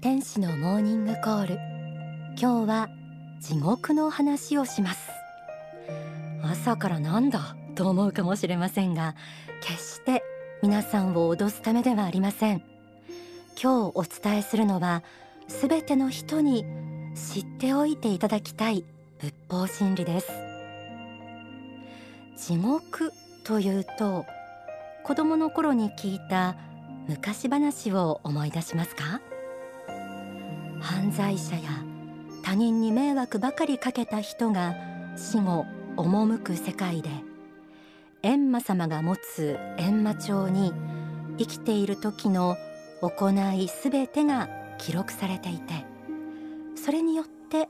天使のモーニングコール。今日は地獄の話をします。朝からなんだと思うかもしれませんが決して皆さんを脅すためではありません。今日お伝えするのはすべての人に知っておいていただきたい仏法真理です。地獄というと子供の頃に聞いた昔話を思い出しますか？犯罪者や他人に迷惑ばかりかけた人が死後赴く世界で閻魔様が持つ閻魔帳に生きている時の行いすべてが記録されていてそれによって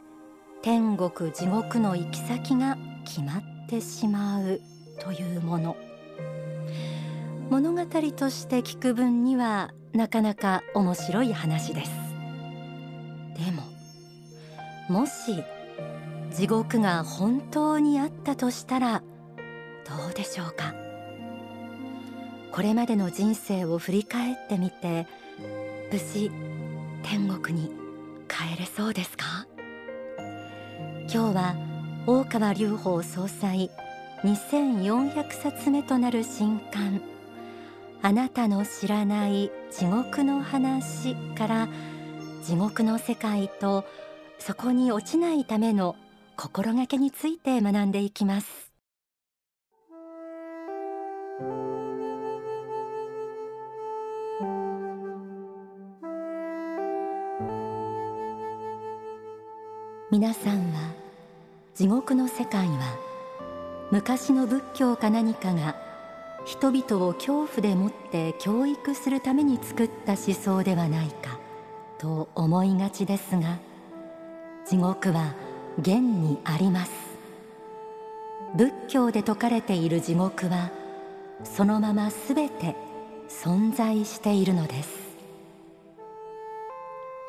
天国地獄の行き先が決まってしまう。というもの。物語として聞く分にはなかなか面白い話です。でももし地獄が本当にあったとしたらどうでしょうか？これまでの人生を振り返ってみて無事天国に帰れそうですか？今日は大川隆法総裁2400冊目となる新刊。あなたの知らない地獄の話から地獄の世界とそこに落ちないための心がけについて学んでいきます。皆さんは地獄の世界は昔の仏教か何かが人々を恐怖でもって教育するために作った思想ではないかと思いがちですが地獄は現にあります。仏教で説かれている地獄はそのまますべて存在しているのです。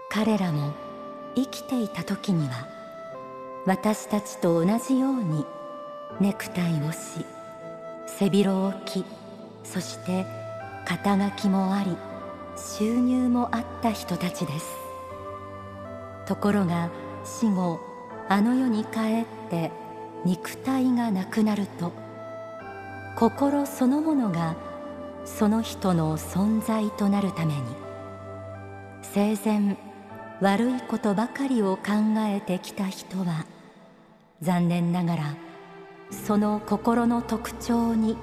彼らも生きていた時には私たちと同じようにネクタイをし背広を着そして肩書きもあり収入もあった人たちです。ところが死後あの世に帰って肉体がなくなると心そのものがその人の存在となるために生前悪いことばかりを考えてきた人は残念ながらその心の特徴に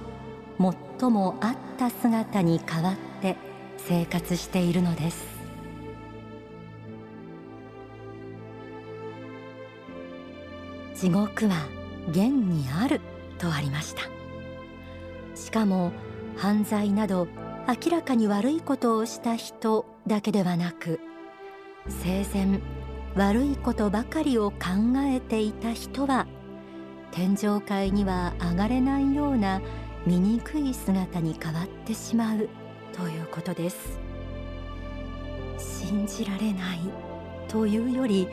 最も合った姿に変わって生活しているのです。地獄は現にあるとありました。しかも犯罪など明らかに悪いことをした人だけではなく生前悪いことばかりを考えていた人は天上界には上がれないような醜い姿に変わってしまうということです。信じられないというより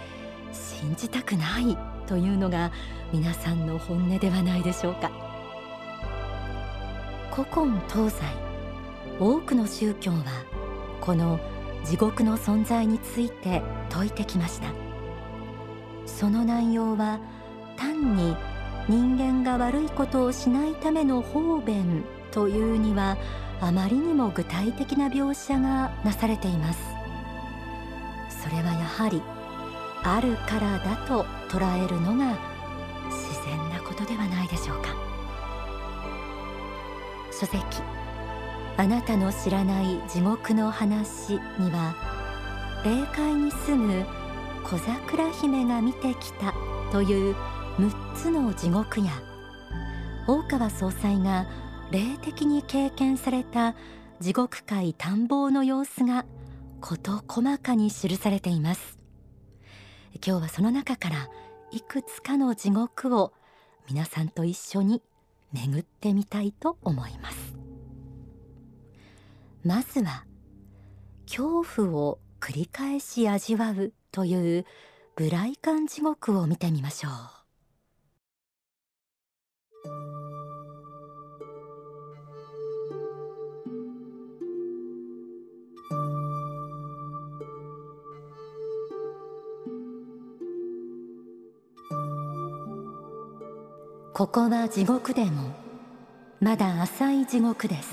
信じたくないというのが皆さんの本音ではないでしょうか。古今東西多くの宗教はこの地獄の存在について説いてきました。その内容は単に人間が悪いことをしないための方便というにはあまりにも具体的な描写がなされています。それはやはりあるからだと捉えるのが自然なことではないでしょうか。書籍あなたの知らない地獄の話には霊界に住む小桜姫が見てきたという6つの地獄や大川総裁が霊的に経験された地獄界探訪の様子が事細かに記されています。今日はその中からいくつかの地獄を皆さんと一緒に巡ってみたいと思います。まずは恐怖を繰り返し味わうという無来感地獄を見てみましょう。ここは地獄でも。まだ浅い地獄です。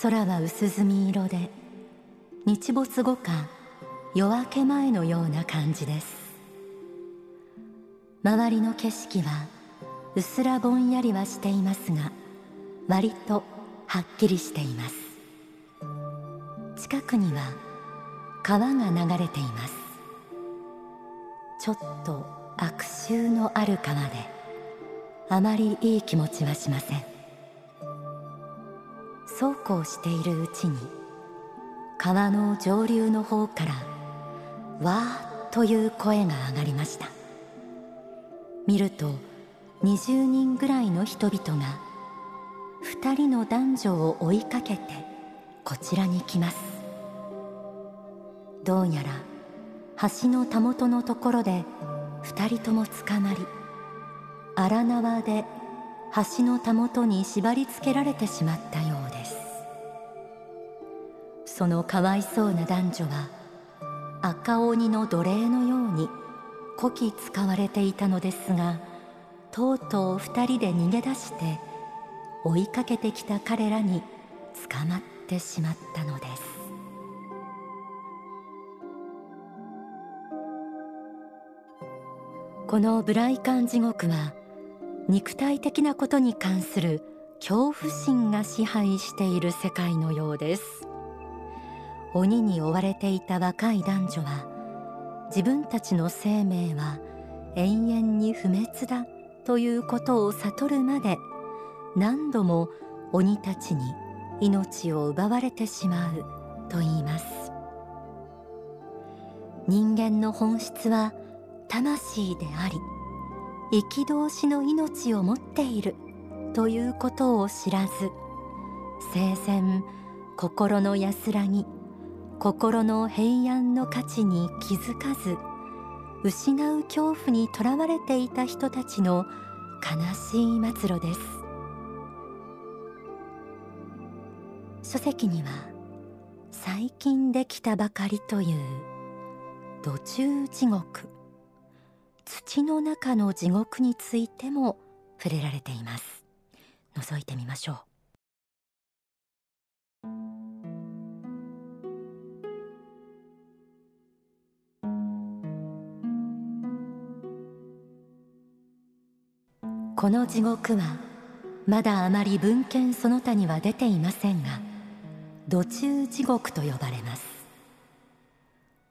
空は薄墨色で日没後か夜明け前のような感じです。周りの景色はうすらぼんやりはしていますが割とはっきりしています。近くには川が流れています。ちょっと悪臭のある川であまりいい気持ちはしません。そうこうしているうちに川の上流の方からわーという声が上がりました。見ると20人ぐらいの人々が2人の男女を追いかけてこちらに来ます。どうやら橋のたもとのところで2人とも捕まり荒縄で橋のたもとに縛り付けられてしまったようです。そのかわいそうな男女は赤鬼の奴隷のようにこき使われていたのですがとうとう二人で逃げ出して追いかけてきた彼らに捕まってしまったのです。このブライカン地獄は肉体的なことに関する恐怖心が支配している世界のようです。鬼に追われていた若い男女は自分たちの生命は永遠に不滅だということを悟るまで何度も鬼たちに命を奪われてしまうと言います。人間の本質は魂であり憤しの命を持っているということを知らず生前心の安らぎ心の平安の価値に気づかず失う恐怖にとらわれていた人たちの悲しい末路です。書籍には最近できたばかりという土中地獄。土の中の地獄についても触れられています。覗いてみましょう。この地獄はまだあまり文献その他には出ていませんが土中地獄と呼ばれます。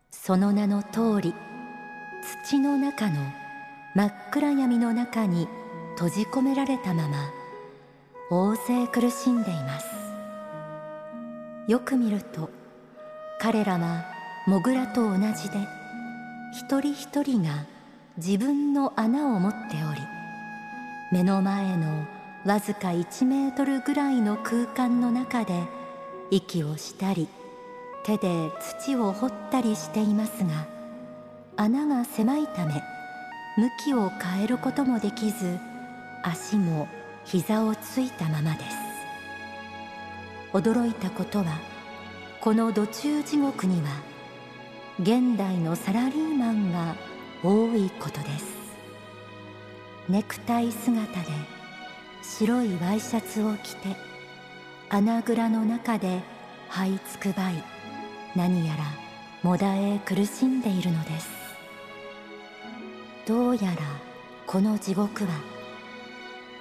その名の通り土の中の真っ暗闇の中に閉じ込められたまま大勢苦しんでいます。よく見ると彼らはモグラと同じで一人一人が自分の穴を持っており目の前のわずか1メートルぐらいの空間の中で息をしたり手で土を掘ったりしていますが穴が狭いため向きを変えることもできず足も膝をついたままです。驚いたことはこの土中地獄には現代のサラリーマンが多いことです。ネクタイ姿で白いワイシャツを着て穴蔵の中で這いつくばい何やらもだえ苦しんでいるのです。どうやらこの地獄は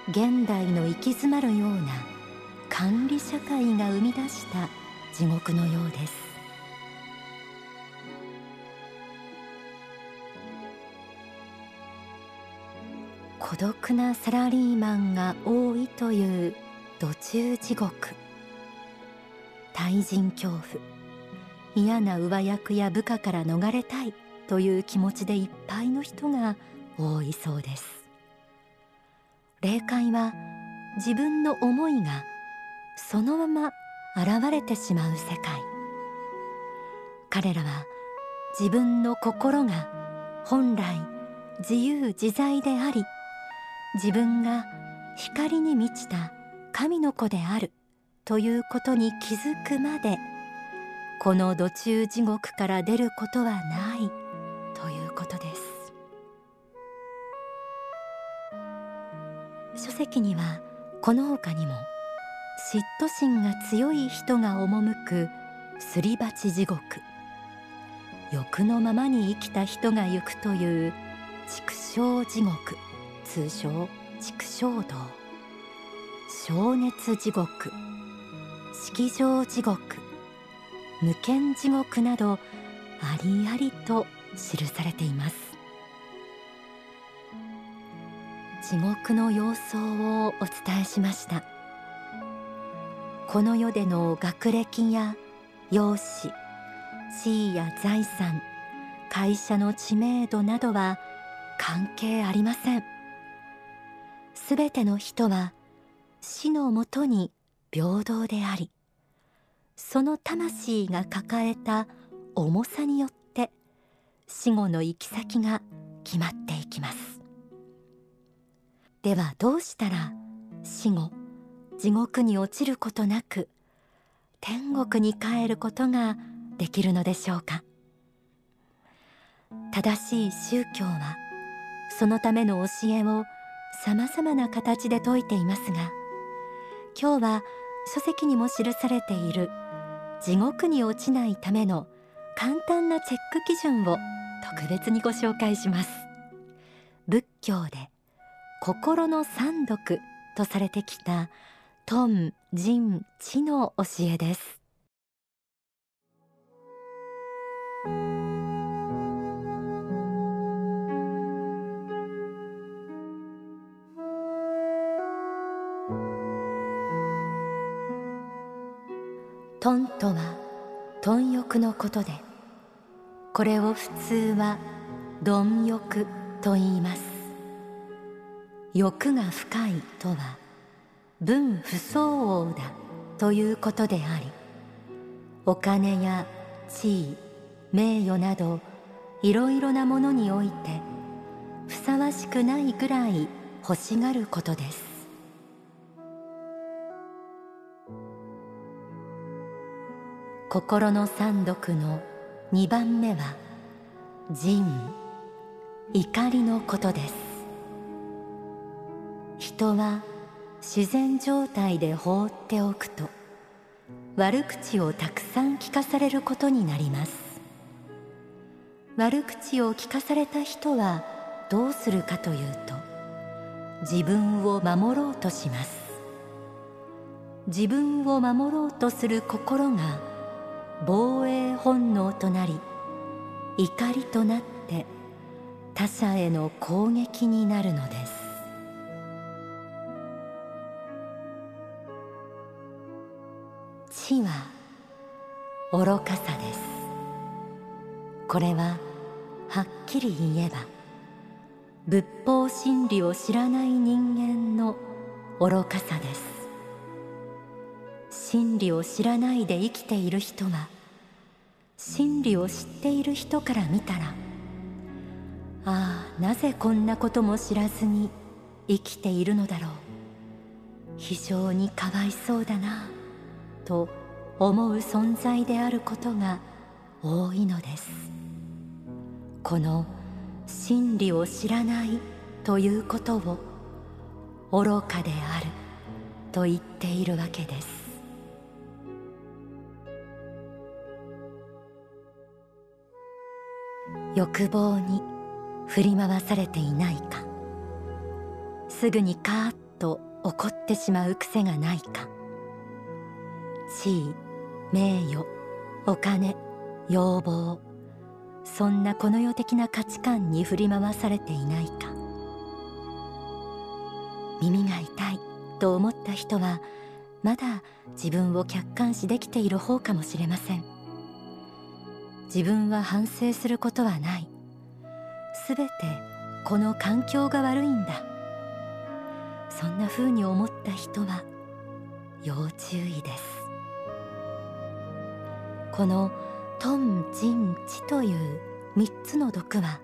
現代の行き詰まるような管理社会が生み出した地獄のようです。孤独なサラリーマンが多いという土中地獄。対人恐怖。嫌な上役や部下から逃れたい。という気持ちでいっぱいの人が多いそうです。霊界は自分の思いがそのまま現れてしまう世界。彼らは自分の心が本来自由自在であり自分が光に満ちた神の子であるということに気づくまでこの土中地獄から出ることはない。ことです。書籍にはこの他にも嫉妬心が強い人が赴くすり鉢地獄欲のままに生きた人が行くという畜生地獄通称畜生道消熱地獄式場地獄無間地獄などありありと記されています。地獄の様相をお伝えしました。この世での学歴や容姿地位や財産会社の知名度などは関係ありません。すべての人は死のもとに平等でありその魂が抱えた重さによって死後の行き先が決まっていきます。ではどうしたら死後地獄に落ちることなく天国に帰ることができるのでしょうか。正しい宗教はそのための教えをさまざまな形で説いていますが今日は書籍にも記されている地獄に落ちないための簡単なチェック基準を特別にご紹介します。仏教で心の三毒とされてきたトン・ジン・チの教えです。トンとは貪欲のことでこれを普通は貪欲と言います。欲が深いとは分不相応だということでありお金や地位名誉などいろいろなものにおいてふさわしくないぐらい欲しがることです。心の三毒の二番目は仁怒りのことです人は自然状態で放っておくと。悪口をたくさん聞かされることになります。悪口を聞かされた人はどうするかというと自分を守ろうとします。自分を守ろうとする心が防衛本能となり怒りとなって他者への攻撃になるのです。知は愚かさです。これははっきり言えば仏法真理を知らない人間の愚かさです。真理を知らないで生きている人は真理を知っている人から見たらああなぜこんなことも知らずに生きているのだろう。非常にかわいそうだなと思う存在であることが多いのです。この真理を知らないということを愚かであると言っているわけです。欲望に振り回されていないか。すぐにカーッと怒ってしまう癖がないか。地位名誉お金要望。そんなこの世的な価値観に振り回されていないか。耳が痛いと思った人はまだ自分を客観視できている方かもしれません。自分は反省することはない。すべてこの環境が悪いんだ。そんな風に思った人は要注意です。このトン・ジン・チという三つの毒は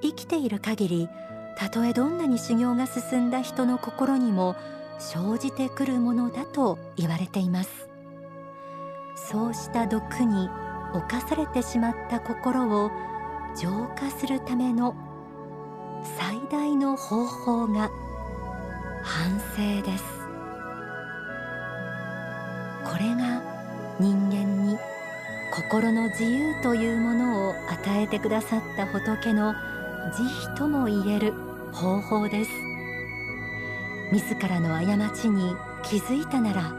生きている限りたとえどんなに修行が進んだ人の心にも生じてくるものだと言われています。そうした毒に侵されてしまった心を浄化するための最大の方法が反省です。これが人間に心の自由というものを与えてくださった仏の慈悲とも言える方法です。自らの過ちに気づいたなら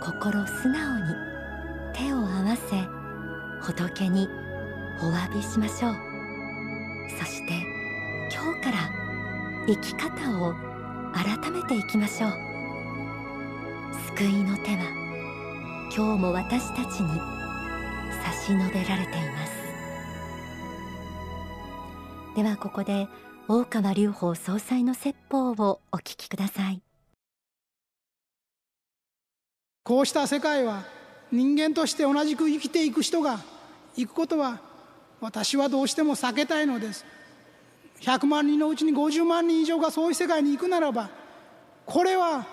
心素直に仏にお詫びしましょう。そして今日から生き方を改めていきましょう。救いの手は今日も私たちに差し伸べられています。ではここで大川隆法総裁の説法をお聞きください。こうした世界は人間として同じく生きていく人が行くことは私はどうしても避けたいのです。100万人のうちに50万人以上がそういう世界に行くならばこれは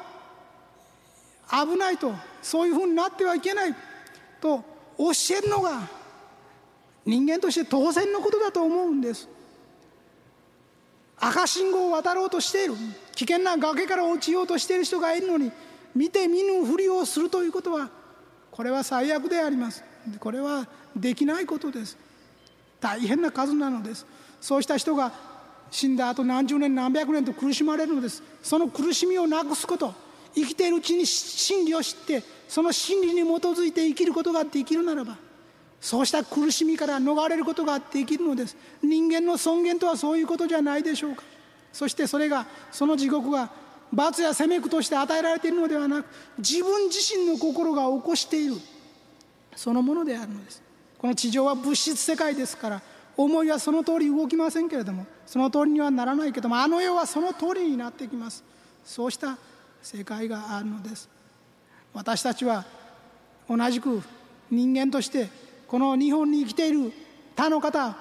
危ないとそういうふうになってはいけないと教えるのが人間として当然のことだと思うんです。赤信号を渡ろうとしている。危険な崖から落ちようとしている人がいるのに見て見ぬふりをするということはこれは最悪であります。これはできないことです。大変な数なのです。そうした人が死んだ後何十年何百年と苦しまれるのです。その苦しみをなくすこと。生きているうちに真理を知ってその真理に基づいて生きることができるならばそうした苦しみから逃れることができるのです。人間の尊厳とはそういうことじゃないでしょうか。そしてそれがその地獄が罰や責め苦として与えられているのではなく自分自身の心が起こしている。そのものであるのです。この地上は物質世界ですから思いはその通り動きませんけれどもその通りにはならないけどもあの世はその通りになってきます。そうした世界があるのです。私たちは同じく人間としてこの日本に生きている他の方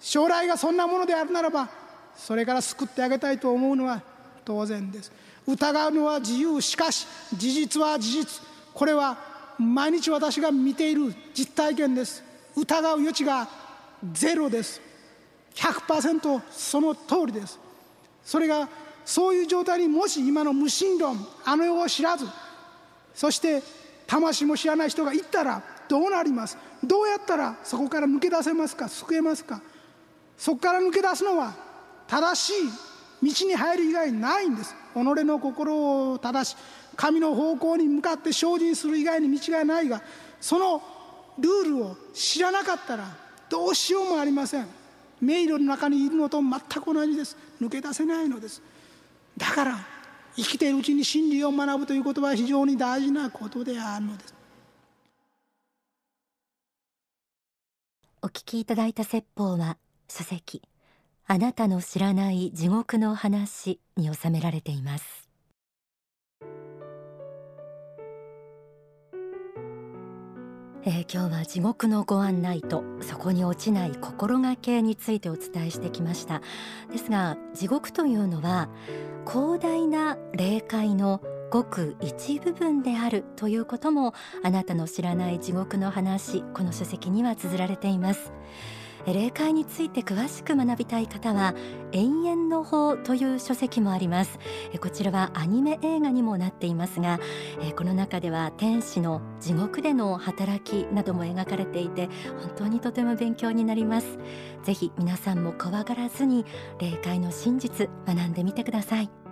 将来がそんなものであるならばそれから救ってあげたいと思うのは当然です。疑うのは自由。しかし事実は事実。これは毎日私が見ている実体験です。疑う余地がゼロです。100%その通りです。それがそういう状態にもし今の無神論あの世を知らずそして魂も知らない人がいったらどうなります？どうやったらそこから抜け出せますか？救えますか？そこから抜け出すのは正しい道に入る以外ないんです。己の心を正し神の方向に向かって精進する以外に道がないがそのルールを知らなかったらどうしようもありません。迷路の中にいるのと全く同じです。抜け出せないのです。だから生きているうちに真理を学ぶということは非常に大事なことであるのです。お聞きいただいた説法は書籍あなたの知らない地獄の話に収められています。えー、今日は地獄のご案内とそこに落ちない心がけについてお伝えしてきました。ですが地獄というのは広大な霊界のごく一部分であるということもあなたの知らない地獄の話この書籍には綴られています。霊界について詳しく学びたい方は永遠の法という書籍もあります。こちらはアニメ映画にもなっていますがこの中では天使の地獄での働きなども描かれていて本当にとても勉強になります。ぜひ皆さんも怖がらずに霊界の真実学んでみてください。